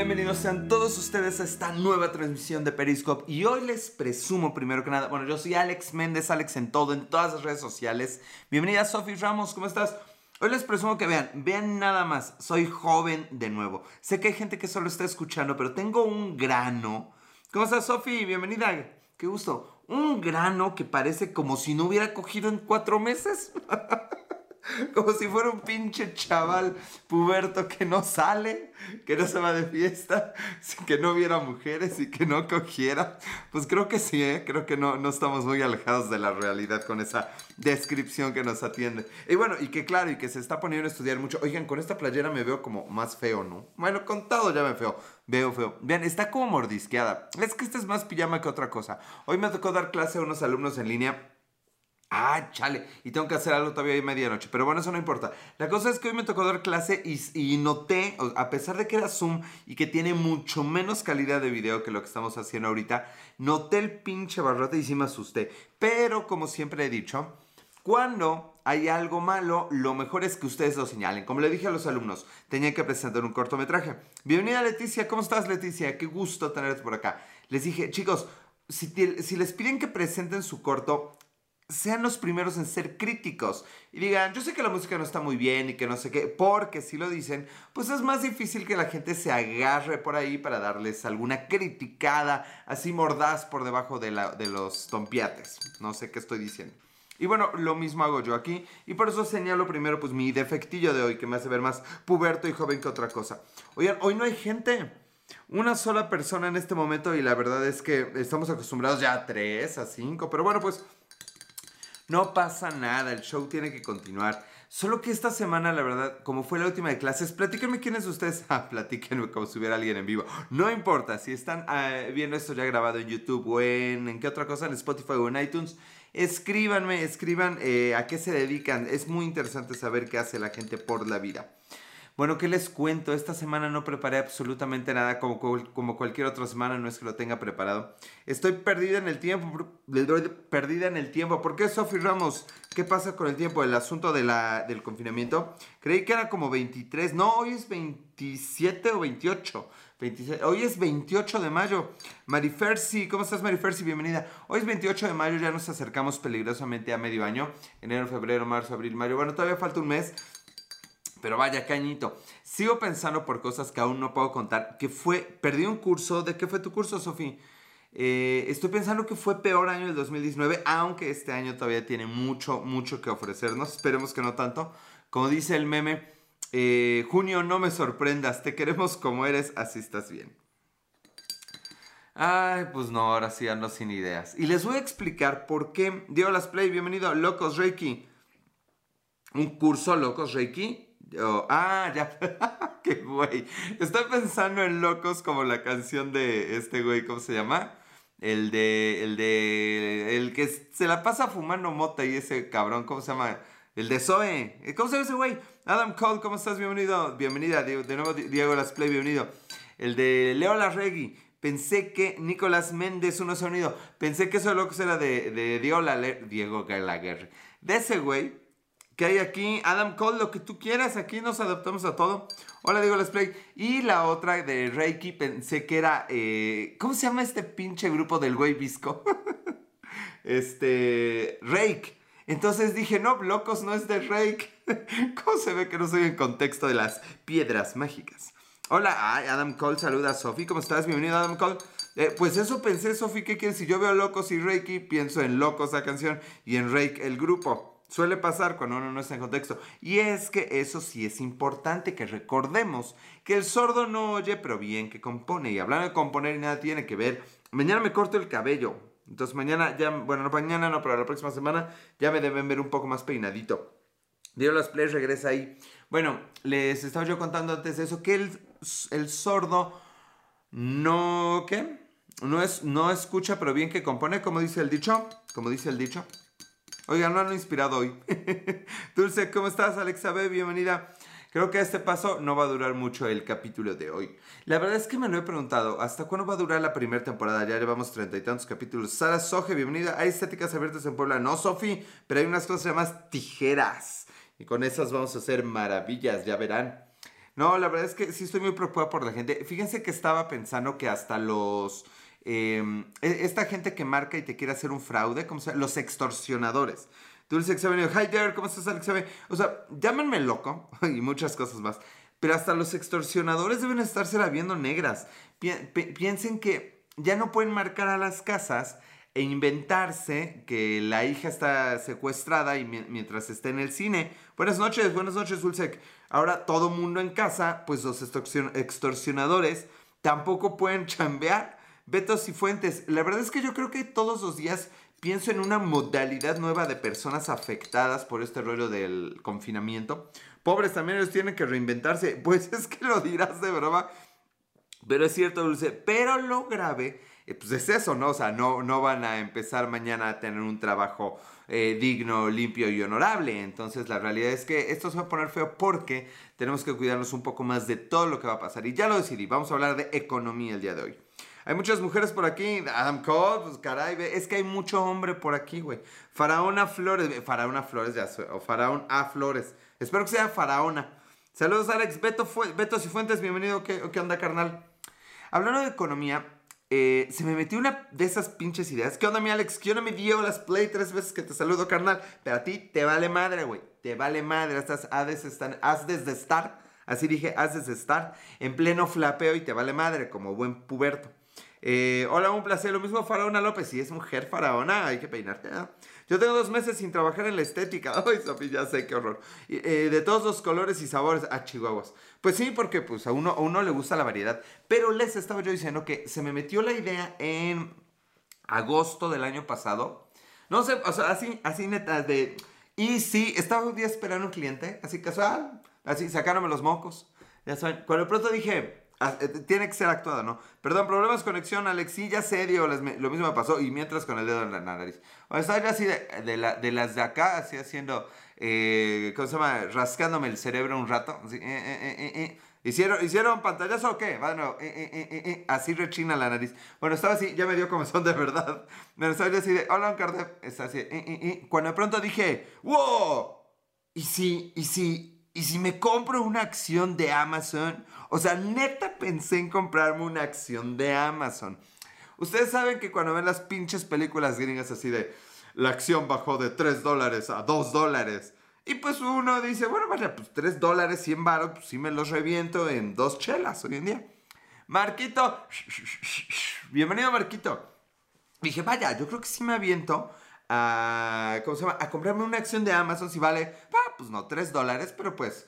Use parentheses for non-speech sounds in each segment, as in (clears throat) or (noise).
bienvenidos sean todos ustedes a esta nueva transmisión de Periscope y hoy les presumo primero que nada, bueno yo soy Alex Méndez, Alex en todo, en todas las redes sociales. Bienvenida Sofi Ramos, ¿cómo estás? Hoy les presumo que vean, vean nada más, soy joven de nuevo. Sé que hay gente que solo está escuchando, pero tengo un grano. ¿Cómo estás Sofi? Bienvenida, qué gusto. Un grano que parece como si no hubiera cogido en cuatro meses. (laughs) (laughs) Como si fuera un pinche chaval puberto que no sale, que no se va de fiesta, (laughs) que no viera mujeres y que no cogiera. Pues creo que sí, ¿eh? creo que no, no estamos muy alejados de la realidad con esa descripción que nos atiende. Y bueno, y que claro, y que se está poniendo a estudiar mucho. Oigan, con esta playera me veo como más feo, ¿no? Bueno, contado ya me feo. Veo feo. Vean, está como mordisqueada. Es que esta es más pijama que otra cosa. Hoy me tocó dar clase a unos alumnos en línea Ah, chale. Y tengo que hacer algo todavía ahí medianoche. Pero bueno, eso no importa. La cosa es que hoy me tocó dar clase y, noté, a pesar de que era Zoom y que tiene mucho menos calidad de video que lo que estamos haciendo ahorita, noté el pinche barrote y sí me asusté. Pero como siempre he dicho, cuando hay algo malo, lo mejor es que ustedes lo señalen. Como le dije a los alumnos, tenía que presentar un cortometraje. Bienvenida Leticia, ¿cómo estás Leticia? Qué gusto tenerte por acá. Les dije, chicos, si, si les piden que presenten su corto, sean los primeros en ser críticos y digan, yo sé que la música no está muy bien y que no sé qué, porque si lo dicen, pues es más difícil que la gente se agarre por ahí para darles alguna criticada así mordaz por debajo de, la, de los tompiates. No sé qué estoy diciendo. Y bueno, lo mismo hago yo aquí y por eso señalo primero pues mi defectillo de hoy que me hace ver más puberto y joven que otra cosa. Oigan, hoy no hay gente. Una sola persona en este momento y la verdad es que estamos acostumbrados ya a tres, a cinco, pero bueno, pues no pasa nada, el show tiene que continuar. Solo que esta semana, la verdad, como fue la última de clases, platíquenme quiénes de ustedes. (laughs) Ah, platíquenme como si hubiera alguien en vivo. No importa, si están ah, viendo esto ya grabado en YouTube o en, qué otra cosa, en Spotify o en iTunes, escríbanme, escriban eh, a qué se dedican. Es muy interesante saber qué hace la gente por la vida. Bueno, ¿qué les cuento? Esta semana no preparé absolutamente nada como, cualquier otra semana, no es que lo tenga preparado. Estoy perdida en el tiempo, perdida en el tiempo. ¿Por qué, Sofi Ramos? ¿Qué pasa con el tiempo? El asunto del confinamiento. Creí que era como 23, no, hoy es 27 o 28. hoy es 28 de mayo. Marifersi, ¿cómo estás Marifersi? Bienvenida. Hoy es 28 de mayo, ya nos acercamos peligrosamente a medio año. Enero, febrero, marzo, abril, mayo. Bueno, todavía falta un mes. Pero vaya, cañito. Sigo pensando por cosas que aún no puedo contar. Que fue, perdí un curso. ¿De qué fue tu curso, Sofía? Eh, estoy pensando que fue peor año del 2019, aunque este año todavía tiene mucho, mucho que ofrecernos. Esperemos que no tanto. Como dice el meme, eh, junio, no me sorprendas, te queremos como eres, así estás bien. Ay, pues no, ahora sí ando sin ideas. Y les voy a explicar por qué. Diego Las Play, bienvenido a Locos Reiki. Un curso Locos Reiki ah, ya. (laughs) Qué güey. Estoy pensando en locos como la canción de este güey, ¿cómo se llama? El de. El de. El que se la pasa fumando mota y ese cabrón, ¿cómo se llama? El de Zoe. ¿Cómo se llama ese güey? Adam Cole, ¿cómo estás? Bienvenido. Bienvenida. De nuevo, Diego Las Play, bienvenido. El de Leo Larregui. Pensé que Nicolás Méndez, uno sonido. Pensé que eso locos era de, de Diego Gallagher. De ese güey que hay aquí. Adam Cole, lo que tú quieras, aquí nos adaptamos a todo. Hola, digo, les play. Y la otra de Reiki, pensé que era. Eh, ¿Cómo se llama este pinche grupo del güey visco? (laughs) este. Rake. Entonces dije, no, locos, no es de Rake. (laughs) ¿Cómo se ve que no soy en contexto de las piedras mágicas? Hola, Adam Cole saluda a Sophie. ¿Cómo estás? Bienvenido, Adam Cole. Eh, pues eso pensé, Sophie, ¿qué quieres? Si yo veo Locos y Reiki, pienso en Locos la canción y en Rake el grupo. Suele pasar cuando uno no está en contexto. Y es que eso sí es importante que recordemos que el sordo no oye, pero bien que compone. Y hablando de componer y nada tiene que ver. Mañana me corto el cabello. Entonces mañana ya, bueno, no mañana no, pero la próxima semana ya me deben ver un poco más peinadito. Dios las plays regresa ahí. Bueno, les estaba yo contando antes de eso que el, el sordo no, ¿qué? No, es, no escucha, pero bien que compone, como dice el dicho. Como dice el dicho. Oigan, no han inspirado hoy. (laughs) Dulce, ¿cómo estás? Alexa B, bienvenida. Creo que este paso no va a durar mucho el capítulo de hoy. La verdad es que me lo he preguntado, ¿hasta cuándo va a durar la primera temporada? Ya llevamos treinta y tantos capítulos. Sara Soje, bienvenida. Hay estéticas abiertas en Puebla. No, Sofi, pero hay unas cosas llamadas tijeras. Y con esas vamos a hacer maravillas, ya verán. No, la verdad es que sí estoy muy preocupada por la gente. Fíjense que estaba pensando que hasta los... em, e- esta gente que marca y te quiere hacer un fraude, ¿cómo se? Los extorsionadores. Tú dices ha venido, hi there, ¿cómo estás, Alex? Abe?". O sea, llámenme loco (laughs) y muchas cosas más. Pero hasta los extorsionadores deben estársela viendo negras. Pi- pi- piensen que ya no pueden marcar a las casas e inventarse que la hija está secuestrada y mi- mientras está en el cine. Buenas noches, buenas noches, Dulcec. Ahora todo mundo en casa, pues los extorsion- extorsionadores tampoco pueden (laughs) chambear. Betos y Fuentes, la verdad es que yo creo que todos los días pienso en una modalidad nueva de personas afectadas por este rollo del confinamiento. Pobres también ellos tienen que reinventarse. (laughs) Pues es que lo dirás de broma, pero es cierto, Dulce. Pero lo grave, eh, pues es eso, ¿no? O sea, no, no van a empezar mañana a tener un trabajo eh, digno, limpio y honorable. Entonces, la realidad es que esto se va a poner feo porque tenemos que cuidarnos un poco más de todo lo que va a pasar. Y ya lo decidí, vamos a hablar de economía el día de hoy. Hay muchas mujeres por aquí. Adam Cole, pues caray, es que hay mucho hombre por aquí, güey. Faraona Flores, Faraona Flores, ya, o Faraón A Flores. Espero que sea Faraona. Saludos, Alex. Beto, Fu- Beto Cifuentes, bienvenido. ¿Qué, ¿Qué onda, carnal? Hablando de economía, eh, se me metió una de esas pinches ideas. ¿Qué onda, mi Alex? ¿Qué onda, mi Diego? Las play tres veces que te saludo, carnal. Pero a ti te vale madre, güey. Te vale madre. Estás has, están, has desde estar, así dije, has desde estar en pleno flapeo y te vale madre, como buen puberto. Eh, hola, un placer. Lo mismo Faraona López. Si es mujer faraona, hay que peinarte. Yo tengo dos meses sin trabajar en la estética. (laughs) Ay, Sofía, ya sé qué horror. Eh, de todos los colores y sabores. Ah, chihuahuas. Pues sí, porque pues, a, uno, a uno le gusta la variedad. Pero les estaba yo diciendo que se me metió la idea en agosto del año pasado. No sé, o sea, así, así neta de... Y sí, estaba un día esperando un cliente, así casual, así sacándome los mocos. Ya saben, cuando pronto dije, tiene que ser actuada, ¿no? Perdón, problemas de conexión, Alex, sí, ya me- lo mismo me pasó, y mientras con el dedo en la nariz. O estaba yo así de, de, la- de las de acá, así haciendo, eh, ¿cómo se llama? Rascándome el cerebro un rato, así, eh, eh, eh, eh, eh. ¿Hicieron, ¿Hicieron pantallazo o qué? Bueno, eh, eh, eh, eh, eh, así rechina la nariz. Bueno, estaba así, ya me dio comezón de verdad. Me estaba yo así de, hola, Cardef. Está así, eh, eh, eh. Cuando de pronto dije, wow, ¿y si, y si, y si me compro una acción de Amazon? O sea, neta pensé en comprarme una acción de Amazon. Ustedes saben que cuando ven las pinches películas gringas así de, la acción bajó de 3 dólares a 2 dólares. Y pues uno dice, bueno, vale, pues 3 dólares, 100 baros, pues sí me los reviento en dos chelas hoy en día. Marquito, bienvenido Marquito. Dije, vaya, yo creo que sí me aviento a, ¿cómo se llama? A comprarme una acción de Amazon si vale, pues no, 3 dólares, pero pues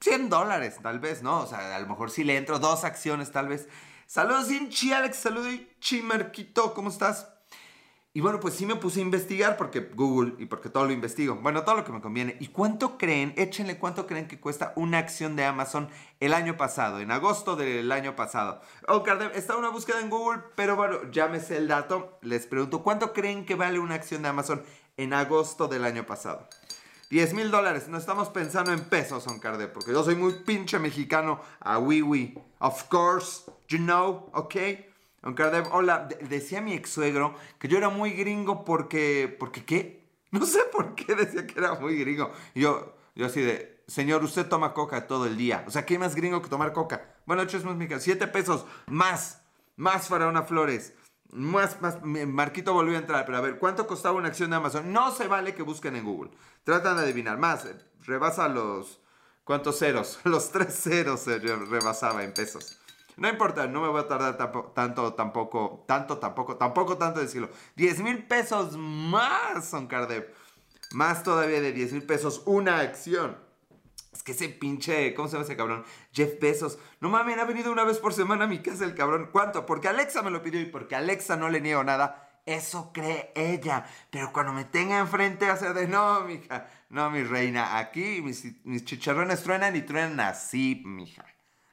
100 dólares tal vez, ¿no? O sea, a lo mejor si le entro dos acciones tal vez. Saludos, Inchi, Alex, saludos, Inchi, Marquito, ¿cómo estás? Y bueno, pues sí me puse a investigar porque Google y porque todo lo investigo. Bueno, todo lo que me conviene. ¿Y cuánto creen? Échenle cuánto creen que cuesta una acción de Amazon el año pasado, en agosto del año pasado. Oh, está una búsqueda en Google, pero bueno, llámese el dato. Les pregunto, ¿cuánto creen que vale una acción de Amazon en agosto del año pasado? 10 mil dólares. No estamos pensando en pesos, Son Cardem, porque yo soy muy pinche mexicano. A oui, oui. Of course, you know, ok. Don Cardem, hola, de- decía mi ex suegro que yo era muy gringo porque, porque ¿qué? (laughs) No sé por qué decía que era muy gringo. Y yo, yo así de, señor, usted toma coca todo el día. O sea, ¿qué más gringo que tomar coca? Bueno, ocho es más mexicano. Siete pesos, más, más Faraona Flores. Más, más, Marquito volvió a entrar, pero a ver, ¿cuánto costaba una acción de Amazon? No se vale que busquen en Google. Tratan de adivinar. Más, eh, rebasa los, ¿cuántos ceros? (laughs) Los tres ceros se re- rebasaba en pesos. No importa, no me voy a tardar tanto, tampoco, tanto, tampoco, tampoco tanto decirlo. 10 mil pesos más, son Cardep. Más todavía de 10 mil pesos una acción. Es que ese pinche, ¿cómo se llama ese cabrón? Jeff Bezos. No mames, ha venido una vez por semana a mi casa el cabrón. ¿Cuánto? Porque Alexa me lo pidió y porque Alexa no le niego nada. Eso cree ella. Pero cuando me tenga enfrente va a de, no, mija. No, mi reina. Aquí mis, mis chicharrones truenan y truenan así, mija.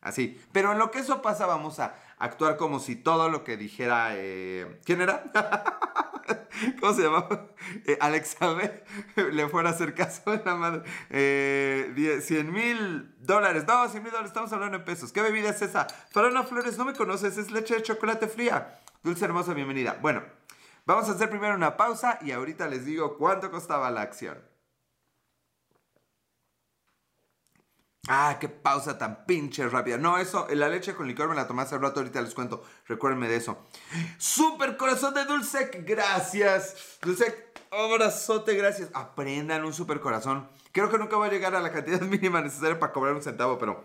Así. Pero en lo que eso pasa, vamos a actuar como si todo lo que dijera. eh, ¿Quién era? (laughs) ¿Cómo se llamaba? Eh, Alexa B. (laughs) Le fuera a hacer caso a la madre. Eh, 10, 100 mil dólares. No, 100 mil dólares. Estamos hablando en pesos. ¿Qué bebida es esa? Farona Flores, no me conoces. Es leche de chocolate fría. Dulce hermosa, bienvenida. Bueno, vamos a hacer primero una pausa y ahorita les digo cuánto costaba la acción. Ah, qué pausa tan pinche rápida. No, eso, la leche con licor me la tomé hace rato, ahorita les cuento. Recuérdenme de eso. Super corazón de Dulcec, gracias. Dulcec, abrazote, gracias. Aprendan un super corazón. Creo que nunca va a llegar a la cantidad (laughs) mínima necesaria para cobrar un centavo, pero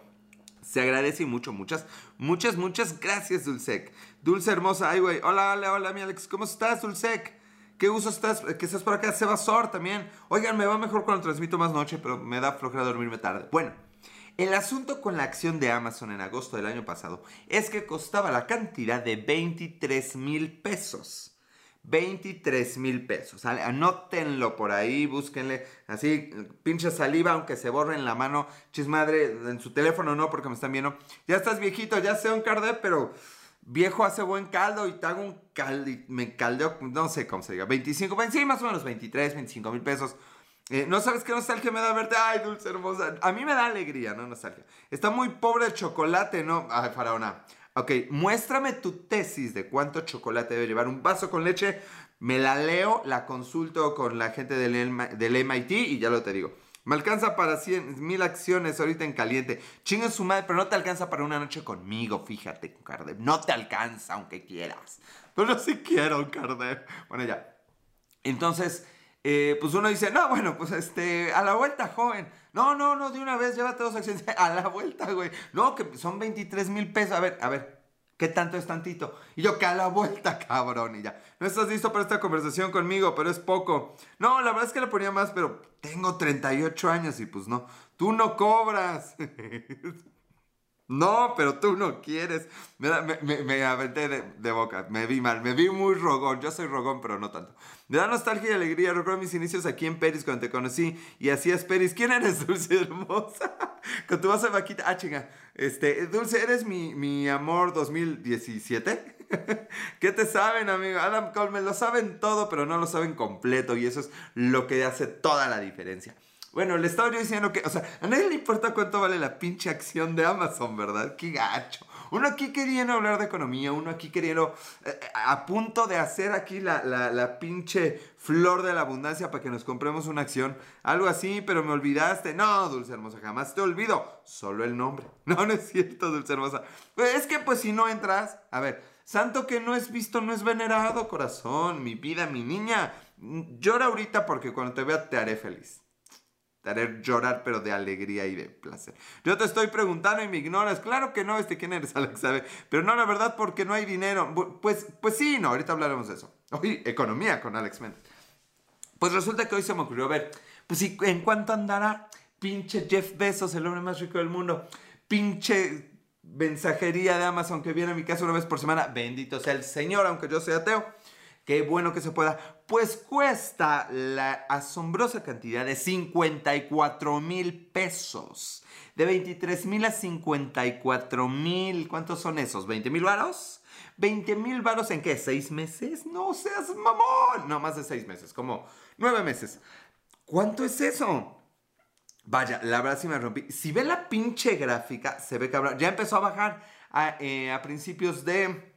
se agradece y mucho. Muchas, muchas, muchas gracias, Dulcec. Dulce hermosa, ay, güey. Hola, hola, hola, mi Alex. ¿Cómo estás, Dulcec? Qué gusto estás, que estás por acá. Sebasor también. Oigan, me va mejor cuando transmito más noche, pero me da flojera dormirme tarde. Bueno, el asunto con la acción de Amazon en agosto del año pasado es que costaba la cantidad de 23 mil pesos. 23 mil pesos. Anótenlo por ahí, búsquenle así, pinche saliva, aunque se borre en la mano. Chismadre, en su teléfono no, porque me están viendo. Ya estás viejito, ya sé un cardé, pero viejo hace buen caldo y te hago un caldo me caldeo, no sé cómo se diga, 25, sí, más o menos 23, 25 mil pesos. Eh, no sabes qué nostalgia me da verte. Ay, dulce hermosa. A mí me da alegría, no nostalgia. Está muy pobre el chocolate, ¿no? Ay, faraona. Ok, muéstrame tu tesis de cuánto chocolate debe llevar un vaso con leche. Me la leo, la consulto con la gente del, del MIT y ya lo te digo. Me alcanza para 100 mil acciones ahorita en caliente. Chinga su madre, pero no te alcanza para una noche conmigo, fíjate, Cardeb. No te alcanza, aunque quieras. Pero sí quiero, Cardeb. Bueno, ya. Entonces, eh, pues uno dice, no, bueno, pues este, a la vuelta, joven. No, no, no, de una vez, llévate dos acciones. (laughs) A la vuelta, güey. No, que son 23 mil pesos. A ver, a ver, ¿qué tanto es tantito? Y yo, que a la vuelta, (laughs) cabrón. Y ya, no estás listo para esta conversación conmigo, pero es poco. No, la verdad es que le ponía más, pero tengo 38 años y pues no. Tú no cobras. (laughs) No, pero tú no quieres. Me, aventé de, boca, me vi mal, me vi muy rogón. Yo soy rogón, pero no tanto. Me da nostalgia y alegría. Recuerdo mis inicios aquí en Peris cuando te conocí y hacías Peris. ¿Quién eres, (laughs) Dulce hermosa? Con tu vas a vaquita. Ah, chinga. Este, Dulce, ¿eres mi, mi amor 2017? (laughs) ¿Qué te saben, amigo? Adam Cole, me lo saben todo, pero no lo saben completo y eso es lo que hace toda la diferencia. Bueno, le estaba yo diciendo que, o sea, a nadie le importa cuánto vale la pinche acción de Amazon, ¿verdad? Qué gacho. Uno aquí queriendo hablar de economía, uno aquí queriendo, eh, eh, a punto de hacer aquí la, la, pinche flor de la abundancia para que nos compremos una acción. Algo así, pero me olvidaste. No, Dulce Hermosa, jamás te olvido. Solo el nombre. (laughs) No, no es cierto, Dulce Hermosa. Pues es que pues si no entras, a ver, santo que no es visto, no es venerado, corazón, mi vida, mi niña. Llora ahorita porque cuando te vea te haré feliz. Te haré llorar, pero de alegría y de placer. Yo te estoy preguntando y me ignoras. Claro que no, este quién eres, (laughs) Alex, ¿sabe? Pero no, la verdad, porque no hay dinero. Pues, pues sí, no, ahorita hablaremos de eso. Hoy, economía con Alex Méndez. Pues resulta que hoy se me ocurrió ver, pues sí, ¿en cuánto andará pinche Jeff Bezos, el hombre más rico del mundo? Pinche mensajería de Amazon que viene a mi casa una vez por semana. Bendito sea el Señor, aunque yo sea ateo. Qué bueno que se pueda. Pues cuesta la asombrosa cantidad de 54 mil pesos. De 23 mil a 54 mil. ¿Cuántos son esos? ¿20 mil varos? ¿20 mil varos en qué? ¿Seis meses? No seas mamón. No, más de seis meses, como nueve meses. ¿Cuánto es eso? Vaya, la verdad sí me rompí. Si ve la pinche gráfica, se ve cabrón. Ya empezó a bajar a, eh, a principios de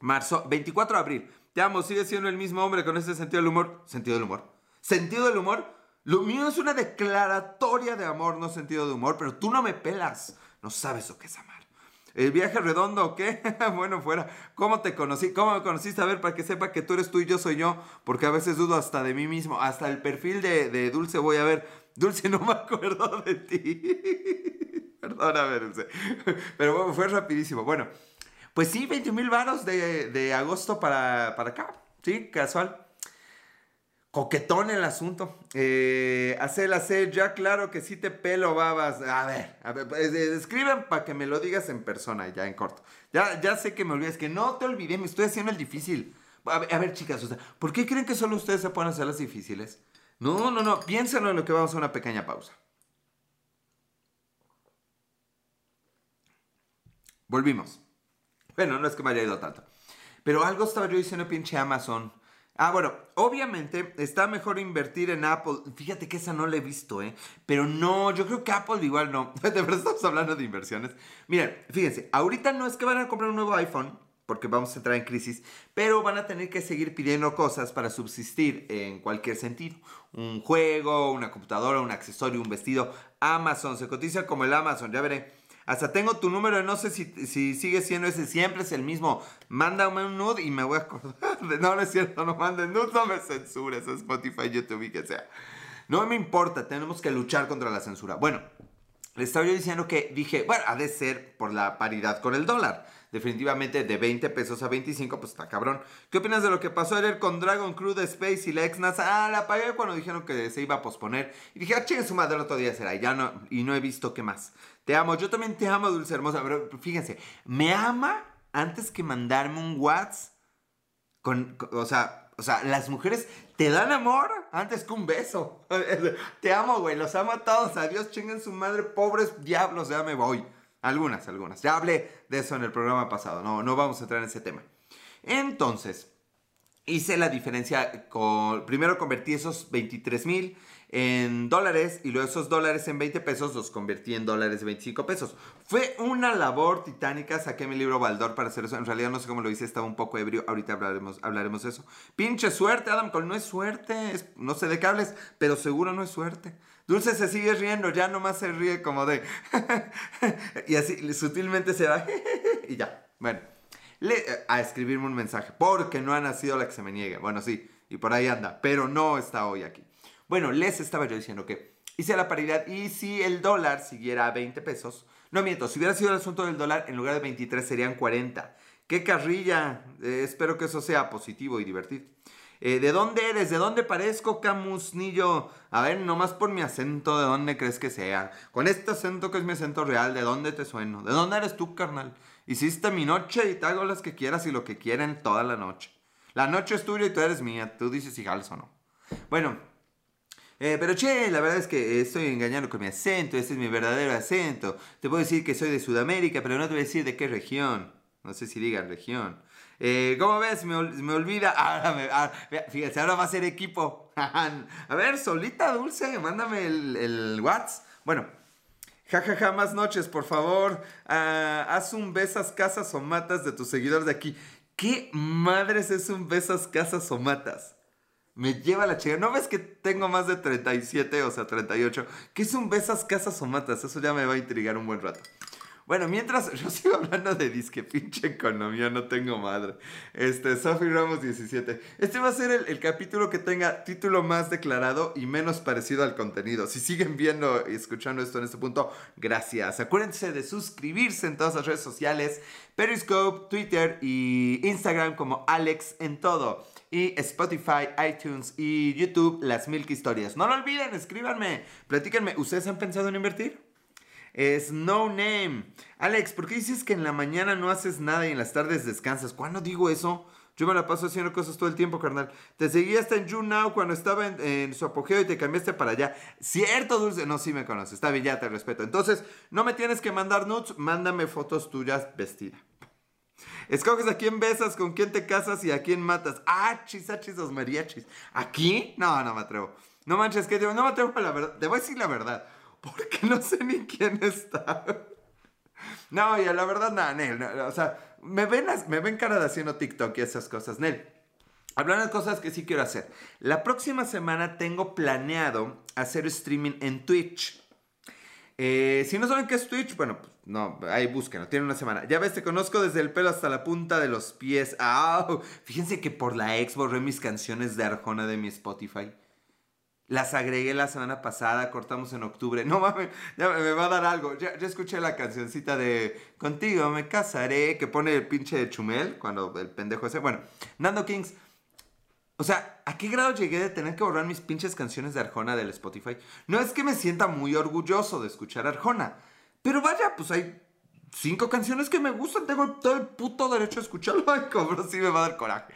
marzo, 24 de abril. Te amo, sigue siendo el mismo hombre con ese sentido del humor. ¿Sentido del humor? ¿Sentido del humor? Lo mío es una declaratoria de amor, no sentido de humor, pero tú no me pelas. No sabes lo que es amar. ¿El viaje redondo o qué? (laughs) bueno, fuera. ¿Cómo te conocí? ¿Cómo me conociste? A ver, para que sepa que tú eres tú y yo soy yo, porque a veces dudo hasta de mí mismo. Hasta el perfil de, Dulce voy a ver. Dulce, (laughs) no me acuerdo de ti. (laughs) Perdóname, Dulce. Pero bueno, fue rapidísimo. Bueno, pues sí, 21 mil varos de, agosto para, para acá. Sí, casual. Coquetón el asunto. Eh, hacer hacer, ya claro que sí te pelo, babas. A ver, a ver, pues, escriban para que me lo digas en persona, ya en corto. Ya, ya sé que me olvides, que no te olvidé, me estoy haciendo el difícil. A ver, a ver, chicas, o sea, ¿por qué creen que solo ustedes se pueden hacer las difíciles? No, no, no, piénsenlo en lo que vamos a una pequeña pausa. Volvimos. Bueno, no es que me haya ido tanto. Pero algo estaba yo diciendo pinche Amazon. Ah, bueno, obviamente está mejor invertir en Apple. Fíjate que esa no la he visto, ¿eh? Pero no, yo creo que Apple igual no. (laughs) De verdad estamos hablando de inversiones. Miren, fíjense, ahorita no es que van a comprar un nuevo iPhone, porque vamos a entrar en crisis, pero van a tener que seguir pidiendo cosas para subsistir en cualquier sentido. Un juego, una computadora, un accesorio, un vestido, Amazon, se cotiza como el Amazon, ya veré. Hasta tengo tu número, no sé si, si sigue siendo ese, siempre es el mismo. Mándame un nude y me voy a acordar. No, no es cierto, no manden nude, no me censures, Spotify, YouTube y que sea. No me importa, tenemos que luchar contra la censura. Bueno, le estaba yo diciendo que dije, bueno, ha de ser por la paridad con el dólar. Definitivamente de 20 pesos a 25, pues está cabrón. ¿Qué opinas de lo que pasó ayer con Dragon Crew de Space y la ex NASA? Ah, la pagué cuando dijeron que se iba a posponer. Y dije, ah, chingue su madre, el otro día será. Ya no, y no he visto qué más. Te amo, yo también te amo, dulce hermosa. Pero fíjense, me ama antes que mandarme un WhatsApp con, o sea, o sea, las mujeres te dan amor antes que un beso. (laughs) Te amo, güey, los amo a todos. Adiós, chinguen su madre, pobres diablos, ya me voy. Algunas, algunas. Ya hablé de eso en el programa pasado, no, no vamos a entrar en ese tema. Entonces, hice la diferencia con, primero convertí esos 23 mil en dólares y luego esos dólares en 20 pesos los convertí en dólares de 25 pesos. Fue una labor titánica, saqué mi libro Baldor para hacer eso. En realidad no sé cómo lo hice, estaba un poco ebrio, ahorita hablaremos, de eso. Pinche suerte, Adam Cole, no es suerte, no sé de qué hables, pero seguro no es suerte. Dulce se sigue riendo, ya nomás se ríe como de... (laughs) y así sutilmente se va (laughs) y ya. Bueno, le, a escribirme un mensaje, porque no ha nacido la que se me niegue. Bueno, sí, y por ahí anda, pero no está hoy aquí. Bueno, les estaba yo diciendo que hice la paridad y si el dólar siguiera a 20 pesos, no miento, si hubiera sido el asunto del dólar, en lugar de 23 serían 40. ¡Qué carrilla! Eh, espero que eso sea positivo y divertido. Eh, ¿De dónde eres? ¿De dónde parezco, Camusnillo? A ver, nomás por mi acento, ¿de dónde crees que sea? Con este acento que es mi acento real, ¿de dónde te sueno? ¿De dónde eres tú, carnal? Hiciste mi noche y te hago las que quieras y lo que quieren toda la noche. La noche es tuya y tú eres mía. Tú dices si jalas o no. Bueno, eh, pero che, la verdad es que estoy engañando con mi acento. Este es mi verdadero acento. Te puedo decir que soy de Sudamérica, pero no te voy a decir de qué región. No sé si digan región. Eh, ¿Cómo ves? Me, olvida. (laughs) Ahora fíjense, ahora va a ser equipo. (laughs) a ver, solita dulce, mándame el, el WhatsApp. Bueno, jajaja, ja, ja, más noches, por favor. Ah, haz un besas, casas o matas de tus seguidores de aquí. ¿Qué madres es un besas, casas o matas? Me lleva la chica. ¿No ves que tengo más de 37, o sea, 38? ¿Qué es un besas, casas o matas? Eso ya me va a intrigar un buen rato. Bueno, mientras (laughs) yo sigo hablando de disque pinche economía, no tengo madre. Este, Sophie Ramos 17. Este va a ser el, capítulo que tenga título más declarado y menos parecido al contenido. Si siguen viendo y escuchando esto en este punto, gracias. Acuérdense de suscribirse en todas las redes sociales, Periscope, Twitter y Instagram como Alex en todo. Y Spotify, iTunes y YouTube, las Milk Historias. No lo olviden, escríbanme, platíquenme. ¿Ustedes han pensado en invertir? Es no name. Alex, ¿por qué dices que en la mañana no haces nada y en las tardes descansas? ¿Cuándo digo eso? Yo me la paso haciendo cosas todo el tiempo, carnal. Te seguí hasta en YouNow cuando estaba en, su apogeo y te cambiaste para allá. Cierto, Dulce. No, sí me conoces. Está bien, ya te respeto. Entonces, no me tienes que mandar nudes. Mándame fotos tuyas vestida. Escoges a quién besas, con quién te casas y a quién matas. Ah, chisachis los mariachis. ¿Aquí? No, no me atrevo. No manches, que no me atrevo a la verdad. Te voy a decir la verdad porque no sé ni quién está. No, ya la verdad, nada, Nel. o sea, me ven, me ven cara de haciendo TikTok y esas cosas. Nel, hablando de cosas que sí quiero hacer. La próxima semana tengo planeado hacer streaming en Twitch. Eh, si no saben qué es Twitch, bueno, pues no, ahí búsquenlo, tiene una semana. Ya ves, te conozco desde el pelo hasta la punta de los pies. Ah, fíjense que por la ex borré mis canciones de Arjona de mi Spotify. Las agregué la semana pasada, cortamos en octubre. (laughs) No mames, ya me va a dar algo. Ya, escuché la cancioncita de Contigo me casaré, que pone el pinche de Chumel, cuando el pendejo ese. Bueno, Nando Kings. O sea, ¿a qué grado llegué de tener que borrar mis pinches canciones de Arjona del Spotify? No es que me sienta muy orgulloso de escuchar Arjona. Pero vaya, pues hay cinco canciones que me gustan. Tengo todo el puto derecho a escucharlo. (laughs) Ay, cobro, sí me va a dar coraje.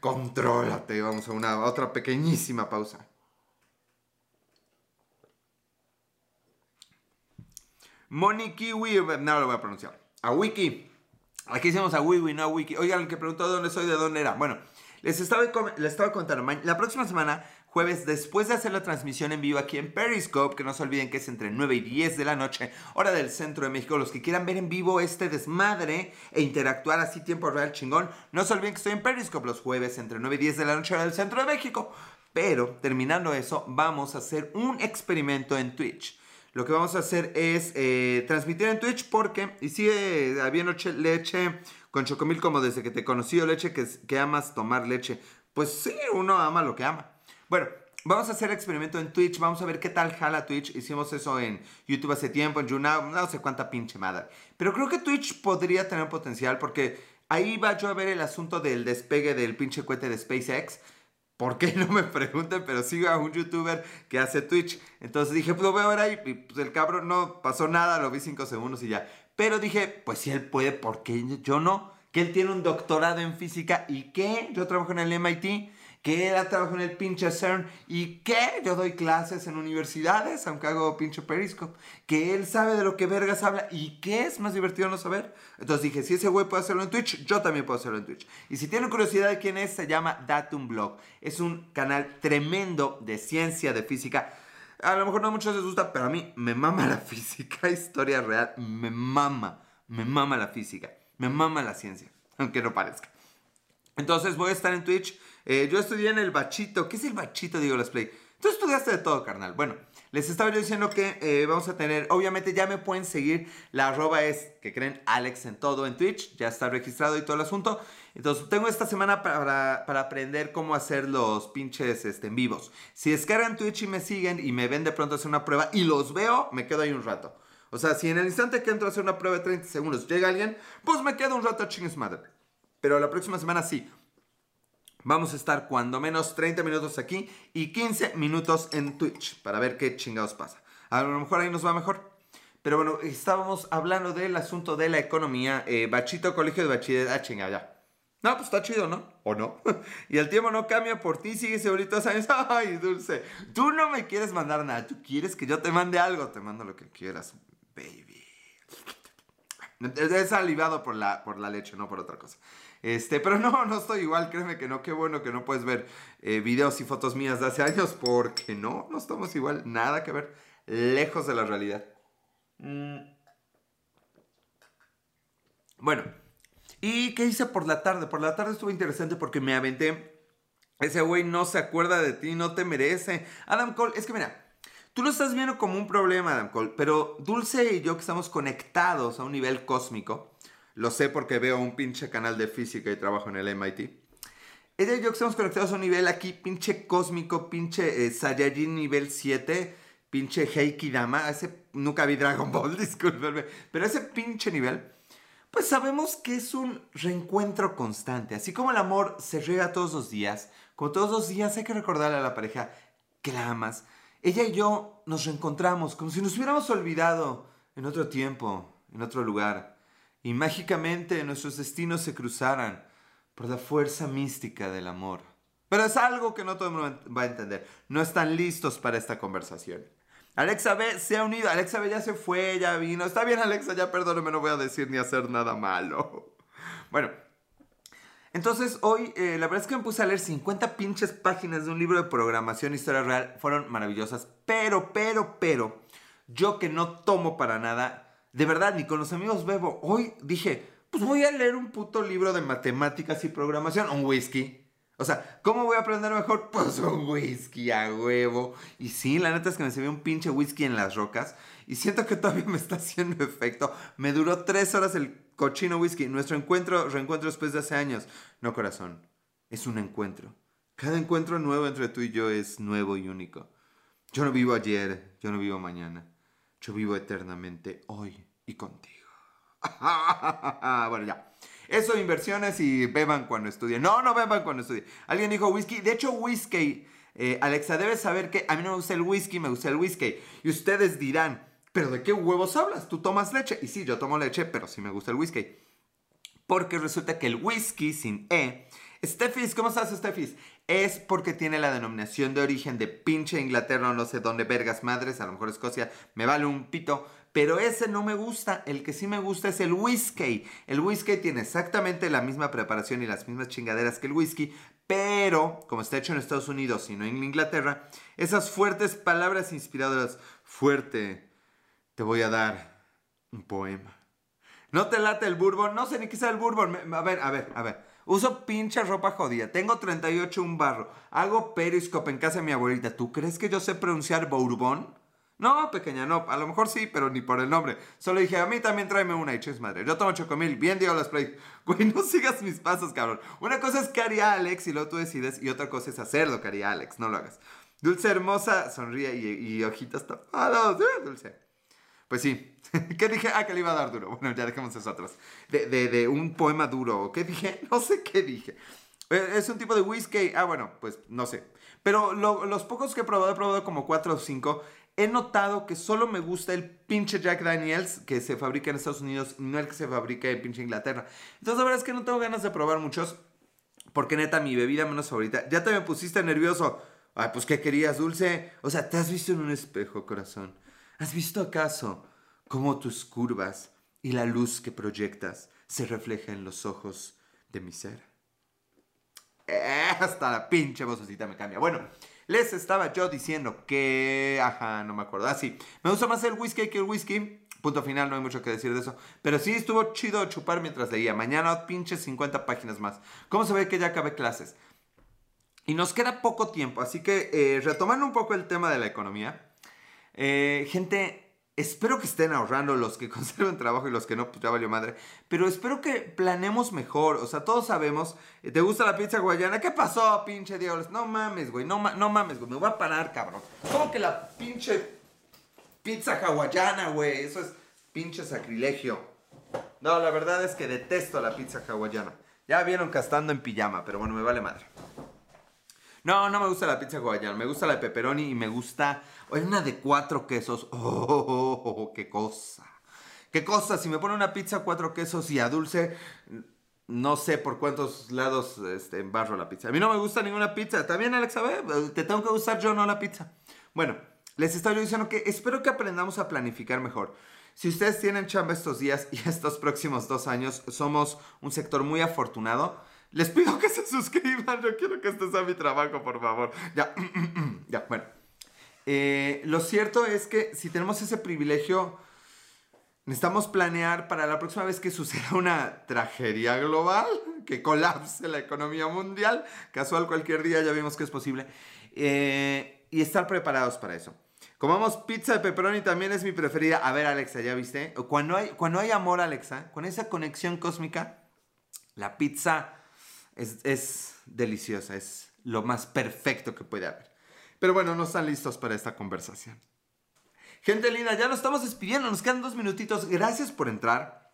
Contrólate. Vamos a una otra pequeñísima pausa. Monikiwi, no lo voy a pronunciar. A Wiki. Aquí hicimos a Wiwi, no a Wiki. Oigan, el que preguntó de dónde soy, de dónde era. Bueno, les estaba, les estaba contando. La próxima semana, jueves, después de hacer la transmisión en vivo aquí en Periscope, que no se olviden que es entre 9 y 10 de la noche, hora del centro de México. Los que quieran ver en vivo este desmadre e interactuar así tiempo real chingón, no se olviden que estoy en Periscope los jueves entre 9 y 10 de la noche, hora del centro de México. Pero terminando eso, vamos a hacer un experimento en Twitch. Lo que vamos a hacer es eh, transmitir en Twitch porque, y sigue habiendo leche con chocomil como desde que te conocí, o leche que, que amas tomar leche. Pues sí, uno ama lo que ama. Bueno, Vamos a hacer experimento en Twitch, vamos a ver qué tal jala Twitch. Hicimos eso en YouTube hace tiempo, en YouNow, no sé cuánta pinche madre. Pero creo que Twitch podría tener potencial porque ahí va yo a ver el asunto del despegue del pinche cohete de SpaceX. ¿Por qué? No me pregunten, pero sigo a un youtuber que hace Twitch. Entonces dije, pues lo voy a ahí. Y pues el cabrón no pasó nada, lo vi cinco segundos y ya. Pero dije, pues si él puede, ¿por qué yo no? Que él tiene un doctorado en física y que yo trabajo en el MIT que él trabajado en el pinche CERN y que yo doy clases en universidades, aunque hago pinche perisco, que él sabe de lo que vergas habla y que es más divertido no saber. Entonces dije, si ese güey puede hacerlo en Twitch, yo también puedo hacerlo en Twitch. Y si tienen curiosidad de quién es, se llama Datum Blog. Es un canal tremendo de ciencia, de física. A lo mejor no a muchos les gusta, pero a mí me mama la (laughs) física, historia real, me mama, me mama la física, me mama la ciencia, aunque no parezca. Entonces voy a estar en Twitch eh, yo estudié en el bachito. ¿Qué es el bachito, Diego Let's Play? Tú estudiaste de todo, carnal. Bueno, les estaba yo diciendo que eh, vamos a tener, obviamente ya me pueden seguir, la arroba es, que creen, Alex en todo en Twitch, ya está registrado y todo el asunto. Entonces, tengo esta semana para, para aprender cómo hacer los pinches este, en vivos. Si descargan Twitch y me siguen y me ven de pronto hacer una prueba y los veo, me quedo ahí un rato. O sea, si en el instante que entro a hacer una prueba de 30 segundos llega alguien, pues me quedo un rato chingues madre. Pero la próxima semana sí. Vamos a estar cuando menos 30 minutos aquí y 15 minutos en Twitch para ver qué chingados pasa. A lo mejor ahí nos va mejor. Pero bueno, estábamos hablando del asunto de la economía. Eh, bachito, colegio de bachiller. Ah, chingada, ya. No, pues está chido, ¿no? ¿O no? (laughs) y el tiempo no cambia por ti, sigue ahorita años. (laughs) Ay, dulce. Tú no me quieres mandar nada. Tú quieres que yo te mande algo. Te mando lo que quieras, baby. Es salivado por la, por la leche, no por otra cosa. Este, pero no, no estoy igual, créeme que no, qué bueno que no puedes ver eh, videos y fotos mías de hace años, porque no, no estamos igual, nada que ver, lejos de la realidad. Mm. Bueno, ¿y qué hice por la tarde? Por la tarde estuvo interesante porque me aventé. Ese güey no se acuerda de ti, no te merece. Adam Cole, es que mira, tú lo estás viendo como un problema, Adam Cole, pero Dulce y yo que estamos conectados a un nivel cósmico, lo sé porque veo un pinche canal de física y trabajo en el MIT. Ella y yo estamos conectados a un nivel aquí, pinche cósmico, pinche eh, Saiyajin nivel 7, pinche Heiki Dama, ese, nunca vi Dragon Ball, (laughs) discúlpenme, pero ese pinche nivel, pues sabemos que es un reencuentro constante. Así como el amor se riega todos los días, como todos los días hay que recordarle a la pareja que la amas. Ella y yo nos reencontramos como si nos hubiéramos olvidado en otro tiempo, en otro lugar y mágicamente nuestros destinos se cruzaran por la fuerza mística del amor. Pero es algo que no todo el mundo va a entender. No están listos para esta conversación. Alexa B se ha unido. Alexa B ya se fue, ya vino. Está bien, Alexa, ya perdóname, no voy a decir ni hacer nada malo. (laughs) Bueno, entonces hoy eh, la verdad es que me puse a leer 50 pinches páginas de un libro de programación historia real. Fueron maravillosas. Pero, pero, pero, yo que no tomo para nada, de verdad, ni con los amigos bebo. Hoy dije, pues voy a leer un puto libro de matemáticas y programación, un whisky. O sea, ¿cómo voy a aprender mejor? (laughs) Pues un whisky a huevo. Y sí, la neta es que me ve un pinche whisky en las rocas. Y siento que todavía me está haciendo efecto. Me duró tres horas el cochino whisky. Nuestro encuentro, reencuentro después de hace años. No, corazón. Es un encuentro. Cada encuentro nuevo entre tú y yo es nuevo y único. Yo no vivo ayer, yo no vivo mañana. Yo vivo eternamente hoy y contigo. (laughs) bueno, ya. Eso inversiones y beban cuando estudien. No, no beban cuando estudien. Alguien dijo whisky. De hecho, whisky. Eh, Alexa, debes saber que a mí no me gusta el whisky, me gusta el whisky. Y ustedes dirán, ¿pero de qué huevos hablas? ¿Tú tomas leche? Y sí, yo tomo leche, pero sí me gusta el whisky. Porque resulta que el whisky sin E. Steffis, ¿cómo estás, Steffis? Es porque tiene la denominación de origen de pinche Inglaterra, no sé dónde, vergas madres, a lo mejor Escocia, me vale un pito pero ese no me gusta. El que sí me gusta es el whisky. El whisky tiene exactamente la misma preparación y las mismas chingaderas que el whisky, pero como está hecho en Estados Unidos y no en Inglaterra, esas fuertes palabras inspiradoras, fuerte, te voy a dar un poema. ¿No te late el bourbon? No sé ni qué sea el bourbon. A ver, a ver, a ver. Uso pinche ropa jodida. Tengo 38 un barro. Hago periscope en casa de mi abuelita. ¿Tú crees que yo sé pronunciar bourbon? No, pequeña, no. A lo mejor sí, pero ni por el nombre. Solo dije, a mí también tráeme una y chis madre. Yo tomo chocomil. Bien, Diego las play. (laughs) Güey, no sigas mis pasos, cabrón. Una cosa es que haría Alex y luego tú decides. Y otra cosa es hacer lo que haría Alex. No lo hagas. Dulce hermosa, sonríe y, y ojitos tapados. Eh, dulce. Pues sí. (laughs) ¿Qué dije? Ah, que le iba a dar duro. Bueno, ya dejemos eso atrás. De, de, de un poema duro. ¿Qué dije? (laughs) No sé qué dije. Eh, es un tipo de whisky. Ah, bueno, pues no sé. Pero los pocos que he probado, he probado como 4 o 5 he notado que solo me gusta el pinche Jack Daniels que se fabrica en Estados Unidos y no el que se fabrica en pinche Inglaterra. Entonces la verdad es que no tengo ganas de probar muchos. Porque neta, mi bebida menos favorita. Ya te me pusiste nervioso. Ay, pues ¿qué querías, dulce? O sea, ¿te has visto en un espejo, corazón? ¿Has visto acaso cómo tus curvas y la luz que proyectas se refleja en los ojos de mi ser? Eh, hasta la pinche vocecita me cambia. Bueno, les estaba yo diciendo que... Ajá, no me acuerdo. Ah, sí. Me gusta más el whisky que el whisky. Punto final, no hay mucho que decir de eso. Pero sí estuvo chido chupar mientras leía. Mañana pinches 50 páginas más. ¿Cómo se ve que ya acabé clases? Y nos queda poco tiempo, así que eh, retomando un poco el tema de la economía. Eh, gente, Espero que estén ahorrando los que (laughs) conserven trabajo y los que no, pues ya valió madre. Pero espero que planemos mejor. O sea, todos sabemos. Eh, ¿Te gusta la pizza guayana? ¿Qué pasó, pinche Dios? No mames, güey. No, no mames, güey. Me voy a parar, cabrón. ¿Cómo que la pinche pizza hawaiana, güey? Eso es pinche sacrilegio. No, la verdad es que detesto la pizza hawaiana. Ya vieron castando en pijama, pero bueno, me vale madre. No, no me gusta la pizza hawaiana. Me gusta la de pepperoni y me gusta hay una de cuatro quesos. (laughs) ¡Oh, qué cosa! ¿Qué cosa? Si me pone una pizza cuatro quesos y a dulce, no sé por cuántos lados este, embarro la pizza. A mí no me gusta ninguna pizza. También, Alex, a ver, te tengo que gustar yo, no la pizza. Bueno, les estoy diciendo que espero que aprendamos a planificar mejor. Si ustedes tienen chamba estos días (laughs) y estos próximos dos años, somos un sector muy afortunado. Les pido que se suscriban. Yo quiero que este sea mi trabajo, por favor. Ya, (clears throat) ya, bueno. Eh, lo cierto es que si tenemos ese privilegio, necesitamos planear para la próxima vez que suceda una tragedia global, que colapse la economía mundial, casual cualquier día, ya vimos que es posible, eh, y estar preparados para eso. Comamos pizza de pepperoni también es mi preferida. A ver, Alexa, ¿ya viste? Cuando hay, cuando hay amor, Alexa, con esa conexión cósmica, la pizza es, es deliciosa, es lo más perfecto que puede haber. Pero bueno, no están listos para esta conversación. Gente linda, ya nos estamos despidiendo, nos quedan dos minutitos. Gracias por entrar.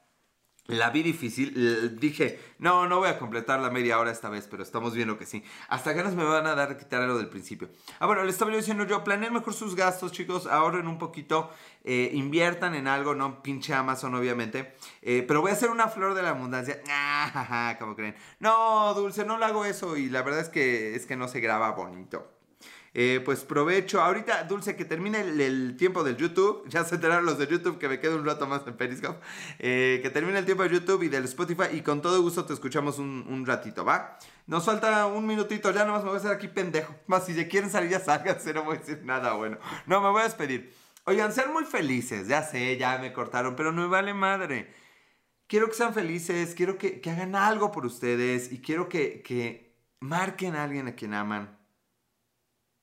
La vi difícil. Dije, no, no voy a completar la media hora esta vez, pero estamos viendo que sí. Hasta ganas me van a dar quitar lo del principio. Ah, bueno, les estaba diciendo yo, planeen mejor sus gastos, chicos. Ahorren un poquito. Eh, inviertan en algo, no pinche Amazon, obviamente. Eh, pero voy a hacer una flor de la abundancia. (laughs) Ah, como creen? No, Dulce, no lo hago eso. Y la verdad es que, es que no se graba bonito. Eh, pues provecho. Ahorita, Dulce, que termine el, tiempo del YouTube. (laughs) Ya se enteraron los de YouTube que me quedo un rato más en Periscope. Eh, que termine el tiempo de YouTube y del Spotify. Y con todo gusto te escuchamos un, ratito, ¿va? Nos falta un minutito. Ya nomás me voy a hacer aquí pendejo. (laughs) Más si se quieren salir, ya sálganse. (laughs) No voy a decir nada bueno. No, me voy a despedir. Oigan, sean muy felices. Ya sé, ya me cortaron. Pero no me vale madre. Quiero que sean felices. Quiero que, hagan algo por ustedes. Y quiero que, que marquen a alguien a quien aman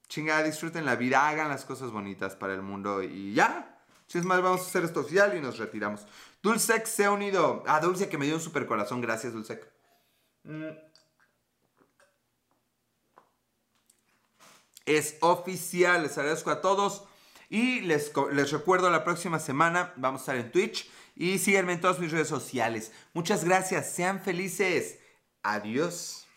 chingada, disfruten la vida, hagan las cosas bonitas para el mundo y ya. Si es más, vamos a hacer esto oficial y nos retiramos. Dulcec se ha unido. Ah, Dulce que me dio un super corazón. Gracias, Dulcec. Mm. Es oficial. Les agradezco a todos. Y les, les recuerdo la próxima semana vamos a estar en Twitch. Y síganme en todas mis redes sociales. Muchas gracias. Sean felices. Adiós.